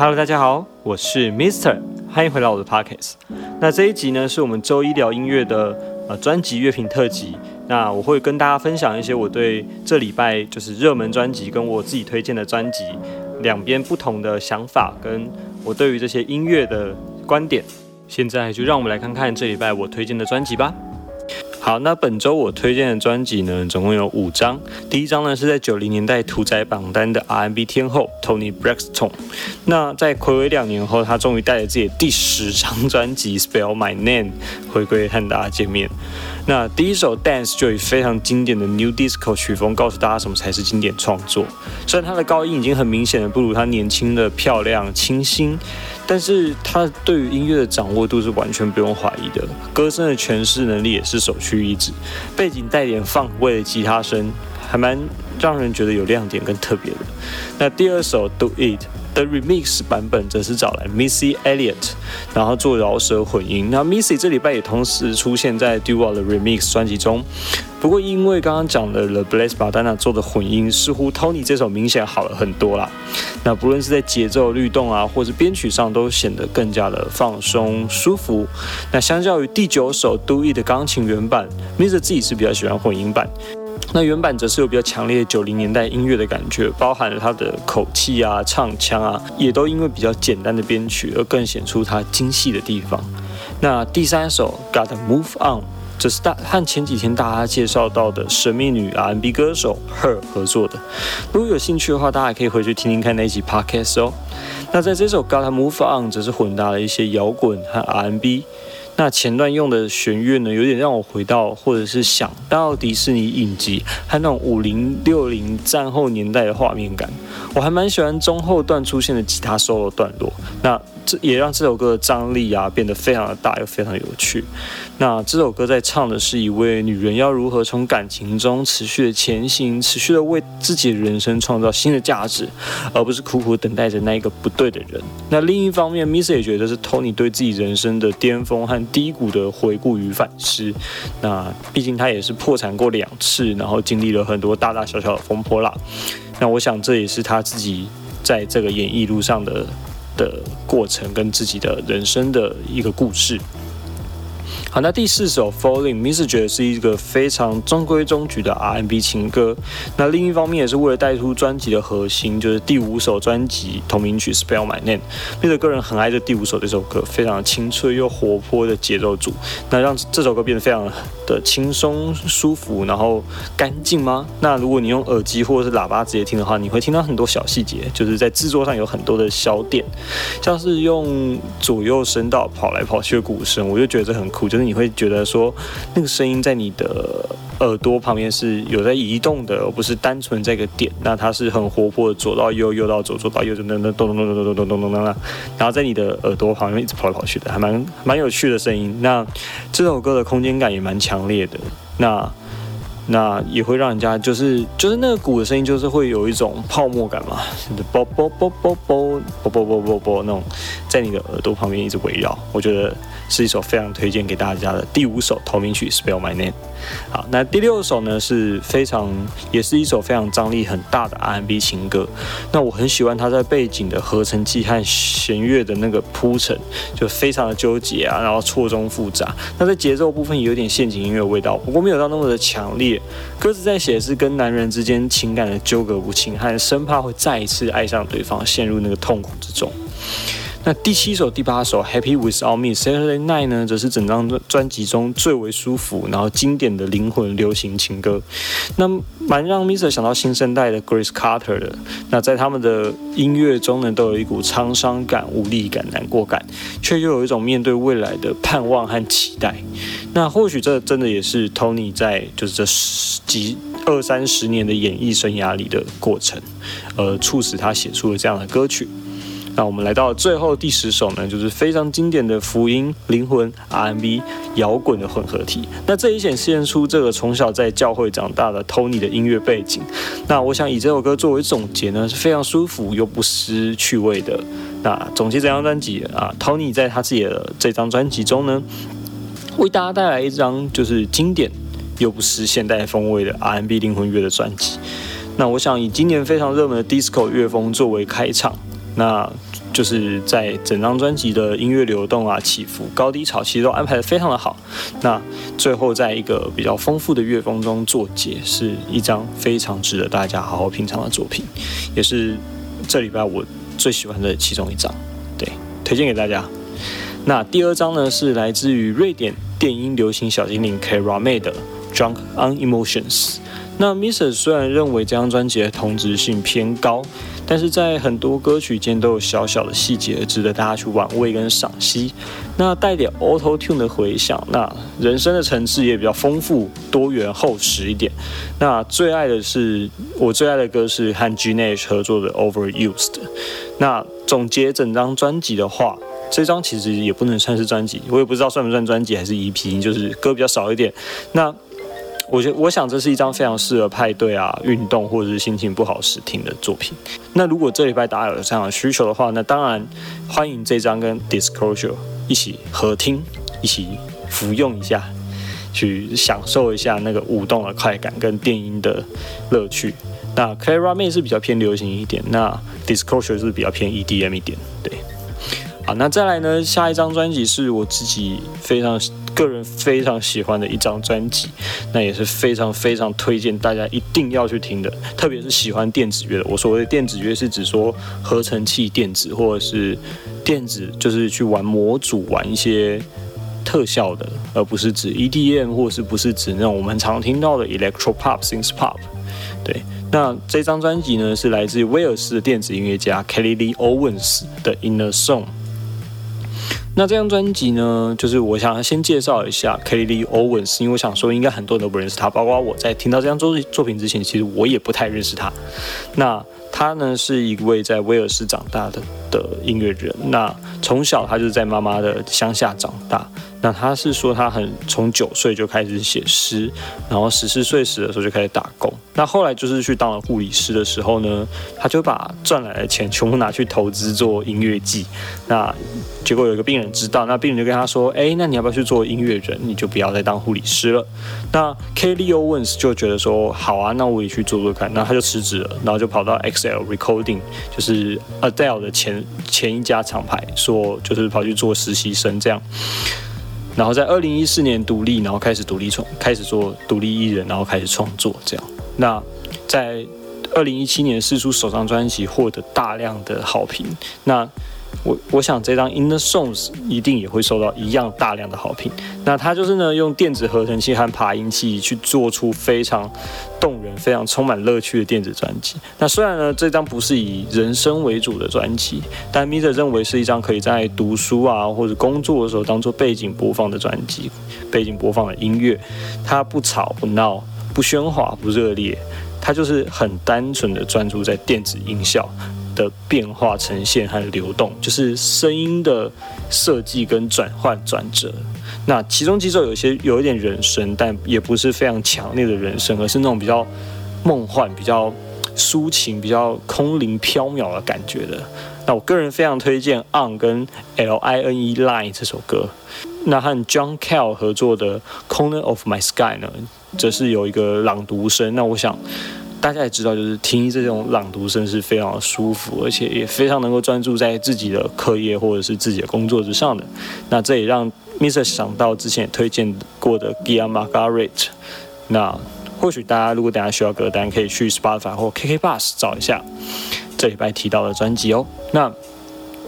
Hello，大家好，我是 Mister，欢迎回到我的 Podcast。那这一集呢，是我们周一聊音乐的呃专辑乐评特辑。那我会跟大家分享一些我对这礼拜就是热门专辑跟我自己推荐的专辑两边不同的想法，跟我对于这些音乐的观点。现在就让我们来看看这礼拜我推荐的专辑吧。好，那本周我推荐的专辑呢，总共有五张。第一张呢是在九零年代屠宰榜单的 R&B 天后 Tony Braxton。那在暌违两年后，他终于带着自己的第十张专辑《Spell My Name》回归和大家见面。那第一首《Dance》就以非常经典的 New Disco 曲风，告诉大家什么才是经典创作。虽然他的高音已经很明显的不如他年轻的漂亮清新。但是他对于音乐的掌握度是完全不用怀疑的，歌声的诠释能力也是首屈一指，背景带点放味的吉他声，还蛮让人觉得有亮点跟特别的。那第二首《Do It》的 Remix 版本则是找来 Missy Elliott，然后做饶舌混音。那 Missy 这礼拜也同时出现在 Duo 的 Remix 专辑中。不过，因为刚刚讲的 The Blaze Badana 做的混音，似乎 Tony 这首明显好了很多啦。那不论是在节奏律动啊，或是编曲上，都显得更加的放松舒服。那相较于第九首 Do It 的钢琴原版，Missy 自己是比较喜欢混音版。那原版则是有比较强烈九零年代音乐的感觉，包含了他的口气啊、唱腔啊，也都因为比较简单的编曲而更显出它精细的地方。那第三首 Gotta Move On。这是大和前几天大家介绍到的神秘女 R&B 歌手 Her 合作的。如果有兴趣的话，大家可以回去听听看那一集 Podcast 哦。那在这首 Gotta Move On 则是混搭了一些摇滚和 R&B。那前段用的弦乐呢，有点让我回到或者是想到迪士尼影集和那种五零六零战后年代的画面感。我还蛮喜欢中后段出现的吉他 solo 段落。那这也让这首歌的张力啊变得非常的大，又非常有趣。那这首歌在唱的是一位女人要如何从感情中持续的前行，持续的为自己的人生创造新的价值，而不是苦苦等待着那一个不对的人。那另一方面，Miss 也觉得是 Tony 对自己人生的巅峰和低谷的回顾与反思。那毕竟他也是破产过两次，然后经历了很多大大小小的风波浪。那我想这也是他自己在这个演艺路上的。的过程跟自己的人生的一个故事。好，那第四首《Falling》，Miss 觉得是一个非常中规中矩的 R&B 情歌。那另一方面也是为了带出专辑的核心，就是第五首专辑同名曲《Spell My Name》。Miss 个人很爱这第五首这首歌，非常清脆又活泼的节奏组，那让这首歌变得非常的轻松舒服，然后干净吗？那如果你用耳机或者是喇叭直接听的话，你会听到很多小细节，就是在制作上有很多的小点，像是用左右声道跑来跑去的鼓声，我就觉得这很酷，就。你会觉得说，那个声音在你的耳朵旁边是有在移动的，而不是单纯在一个点。那它是很活泼的，左到右，右到左，左到右，就噔噔咚咚咚咚咚咚咚咚咚。然后在你的耳朵旁边一直跑来跑去的，还蛮蛮有趣的声音。那这首歌的空间感也蛮强烈的。那那也会让人家就是就是那个鼓的声音，就是会有一种泡沫感嘛，啵啵啵啵啵啵啵啵啵啵那种，在你的耳朵旁边一直围绕，我觉得是一首非常推荐给大家的第五首同名曲《Spell My Name》。好，那第六首呢是非常也是一首非常张力很大的 R&B 情歌。那我很喜欢它在背景的合成器和弦乐的那个铺陈，就非常的纠结啊，然后错综复杂。那在节奏部分有点陷阱音乐味道，不过没有到那么的强烈。歌词在写是跟男人之间情感的纠葛不清，和生怕会再一次爱上对方，陷入那个痛苦之中。那第七首、第八首《Happy With All Me》Saturday Night 呢，则是整张专辑中最为舒服，然后经典的灵魂流行情歌。那蛮让 Mr 想到新生代的 Grace Carter 的。那在他们的音乐中呢，都有一股沧桑感、无力感、难过感，却又有一种面对未来的盼望和期待。那或许这真的也是 Tony 在就是这十几二三十年的演艺生涯里的过程，呃促使他写出了这样的歌曲。那我们来到最后第十首呢，就是非常经典的福音灵魂 R&B 摇滚的混合体。那这也显现出这个从小在教会长大的 Tony 的音乐背景。那我想以这首歌作为总结呢，是非常舒服又不失趣味的。那总结这张专辑啊，Tony 在他自己的这张专辑中呢，为大家带来一张就是经典又不失现代风味的 R&B 灵魂乐的专辑。那我想以今年非常热门的 Disco 乐风作为开场。那就是在整张专辑的音乐流动啊、起伏、高低潮，其实都安排的非常的好。那最后在一个比较丰富的乐风中作结，是一张非常值得大家好好品尝的作品，也是这礼拜我最喜欢的其中一张，对，推荐给大家。那第二张呢，是来自于瑞典电音流行小精灵 karama 的《Drunk on Emotions》。那 Mr 虽然认为这张专辑的同质性偏高，但是在很多歌曲间都有小小的细节值得大家去玩味跟赏析。那带点 Auto Tune 的回响，那人声的层次也比较丰富、多元、厚实一点。那最爱的是我最爱的歌是和 G Nash 合作的 Overused。那总结整张专辑的话，这张其实也不能算是专辑，我也不知道算不算专辑还是 EP，就是歌比较少一点。那我觉我想这是一张非常适合派对啊、运动或者是心情不好时听的作品。那如果这礼拜大家有这样的需求的话，那当然欢迎这张跟 Disclosure 一起合听，一起服用一下，去享受一下那个舞动的快感跟电音的乐趣。那 Clara May 是比较偏流行一点，那 Disclosure 是比较偏 EDM 一点，对。好，那再来呢？下一张专辑是我自己非常个人非常喜欢的一张专辑，那也是非常非常推荐大家一定要去听的，特别是喜欢电子乐的。我所谓的电子乐是指说合成器电子或者是电子，就是去玩模组、玩一些特效的，而不是指 EDM 或是不是指那种我们常听到的 Electro Pop、Synth Pop。对，那这张专辑呢是来自于威尔士的电子音乐家 Kelly Lee Owens 的 Inner Song。那这张专辑呢，就是我想先介绍一下 Kelly Owens，因为我想说应该很多人都不认识他，包括我在听到这张作作品之前，其实我也不太认识他。那他呢是一位在威尔士长大的的音乐人，那从小他就是在妈妈的乡下长大。那他是说他很从九岁就开始写诗，然后十四岁时的时候就开始打工。那后来就是去当了护理师的时候呢，他就把赚来的钱全部拿去投资做音乐季。那结果有一个病人知道，那病人就跟他说：“哎，那你要不要去做音乐人？你就不要再当护理师了。”那 Kelly Owens 就觉得说：“好啊，那我也去做做看。”那他就辞职了，然后就跑到 X Recording，就是 Adele 的前前一家厂牌，说就是跑去做实习生这样。然后在二零一四年独立，然后开始独立创，开始做独立艺人，然后开始创作这样。那在二零一七年试出首张专辑，获得大量的好评。那我我想这张《In the Songs》一定也会受到一样大量的好评。那它就是呢，用电子合成器和爬音器去做出非常动人、非常充满乐趣的电子专辑。那虽然呢，这张不是以人声为主的专辑，但 m i r 认为是一张可以在读书啊或者工作的时候当做背景播放的专辑，背景播放的音乐。它不吵不闹，不喧哗不热烈，它就是很单纯的专注在电子音效。的变化呈现和流动，就是声音的设计跟转换转折。那其中几首有些有一点人声，但也不是非常强烈的人声，而是那种比较梦幻、比较抒情、比较空灵飘渺的感觉的。那我个人非常推荐《On》跟《L I N E Line》这首歌。那和 John Cale 合作的《Corner of My Sky》呢，则是有一个朗读声。那我想。大家也知道，就是听这种朗读声是非常舒服，而且也非常能够专注在自己的课业或者是自己的工作之上的。那这也让 Mr 想到之前也推荐过的 Gia Margaret。那或许大家如果等下需要歌单，可以去 Spotify 或 KK Bus 找一下这礼拜提到的专辑哦。那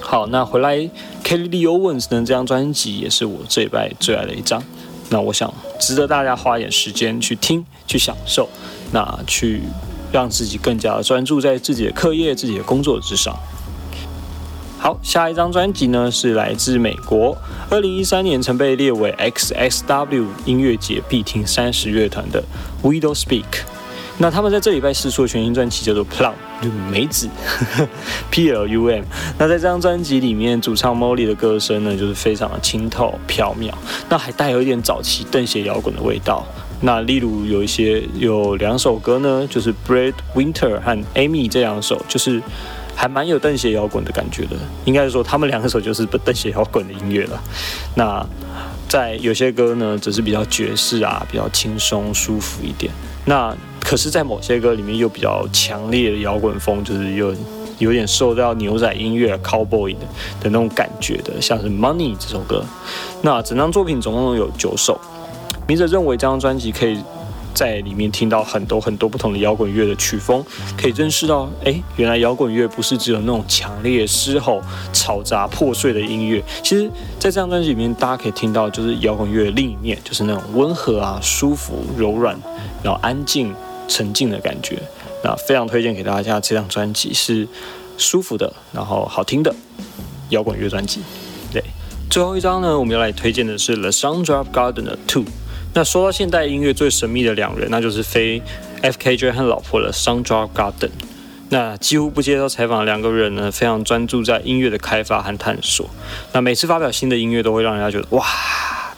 好，那回来 Kelly Owens 的？这张专辑也是我这礼拜最爱的一张。那我想值得大家花一点时间去听、去享受。那去让自己更加专注在自己的课业、自己的工作之上。好，下一张专辑呢是来自美国，二零一三年曾被列为 XXW 音乐节必听三十乐团的 Widow Speak。那他们在这礼拜试出的全新专辑叫做 Plum，就梅子 P L U M。那在这张专辑里面，主唱 Molly 的歌声呢就是非常的清透飘渺，那还带有一点早期邓鞋摇滚的味道。那例如有一些有两首歌呢，就是 Brad Winter 和 Amy 这两首，就是还蛮有邓鞋摇滚的感觉的。应该是说他们两首就是 邓鞋摇滚的音乐了。那在有些歌呢，则是比较爵士啊，比较轻松舒服一点。那可是，在某些歌里面又比较强烈的摇滚风，就是又有点受到牛仔音乐 cowboy 的的那种感觉的，像是 Money 这首歌。那整张作品总共有九首，明者认为这张专辑可以。在里面听到很多很多不同的摇滚乐的曲风，可以认识到，哎，原来摇滚乐不是只有那种强烈嘶吼、嘈杂破碎的音乐。其实，在这张专辑里面，大家可以听到就是摇滚乐的另一面，就是那种温和啊、舒服、柔软，然后安静、沉静的感觉。那非常推荐给大家，这张专辑是舒服的，然后好听的摇滚乐专辑。对，最后一张呢，我们要来推荐的是 The Soundtrack Garden 的 Two。那说到现代音乐最神秘的两人，那就是非 F.K.J 和老婆的 sundra Garden。那几乎不接受采访的，两个人呢非常专注在音乐的开发和探索。那每次发表新的音乐，都会让人家觉得哇。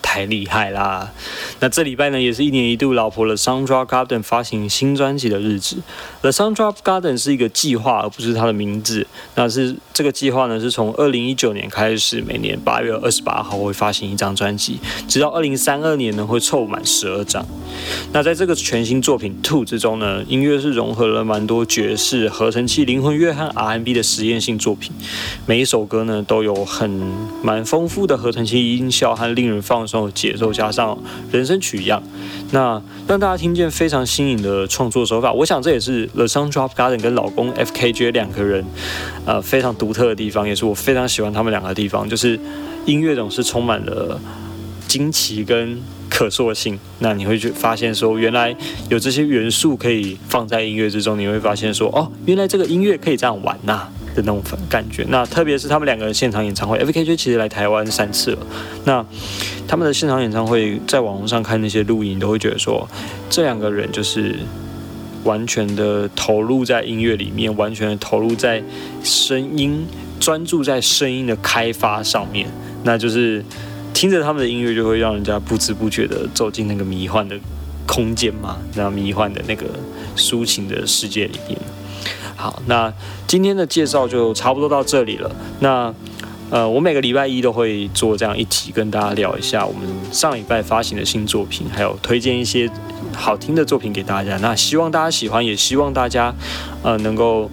太厉害啦！那这礼拜呢，也是一年一度老婆的 Soundrop Garden 发行新专辑的日子。The Soundrop Garden 是一个计划，而不是它的名字。那是这个计划呢，是从二零一九年开始，每年八月二十八号会发行一张专辑，直到二零三二年呢会凑满十二张。那在这个全新作品 Two 之中呢，音乐是融合了蛮多爵士、合成器、灵魂乐和 R&B 的实验性作品。每一首歌呢，都有很蛮丰富的合成器音效和令人放松。节奏加上人声曲一样，那让大家听见非常新颖的创作手法。我想这也是 The Sun Drop Garden 跟老公 F.K.J 两个人呃非常独特的地方，也是我非常喜欢他们两个地方。就是音乐总是充满了惊奇跟可塑性。那你会去发现说，原来有这些元素可以放在音乐之中，你会发现说，哦，原来这个音乐可以这样玩呐。的那种感觉，那特别是他们两个人现场演唱会，F.K.J 其实来台湾三次了。那他们的现场演唱会，在网络上看那些录音，都会觉得说，这两个人就是完全的投入在音乐里面，完全的投入在声音，专注在声音的开发上面。那就是听着他们的音乐，就会让人家不知不觉的走进那个迷幻的空间嘛，那迷幻的那个抒情的世界里面。好，那今天的介绍就差不多到这里了。那呃，我每个礼拜一都会做这样一集，跟大家聊一下我们上礼拜发行的新作品，还有推荐一些好听的作品给大家。那希望大家喜欢，也希望大家呃能够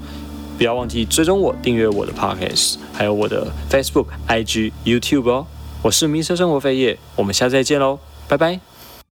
不要忘记追踪我、订阅我的 Podcast，还有我的 Facebook、IG、YouTube 哦。我是迷色生活飞叶，我们下次再见喽，拜拜。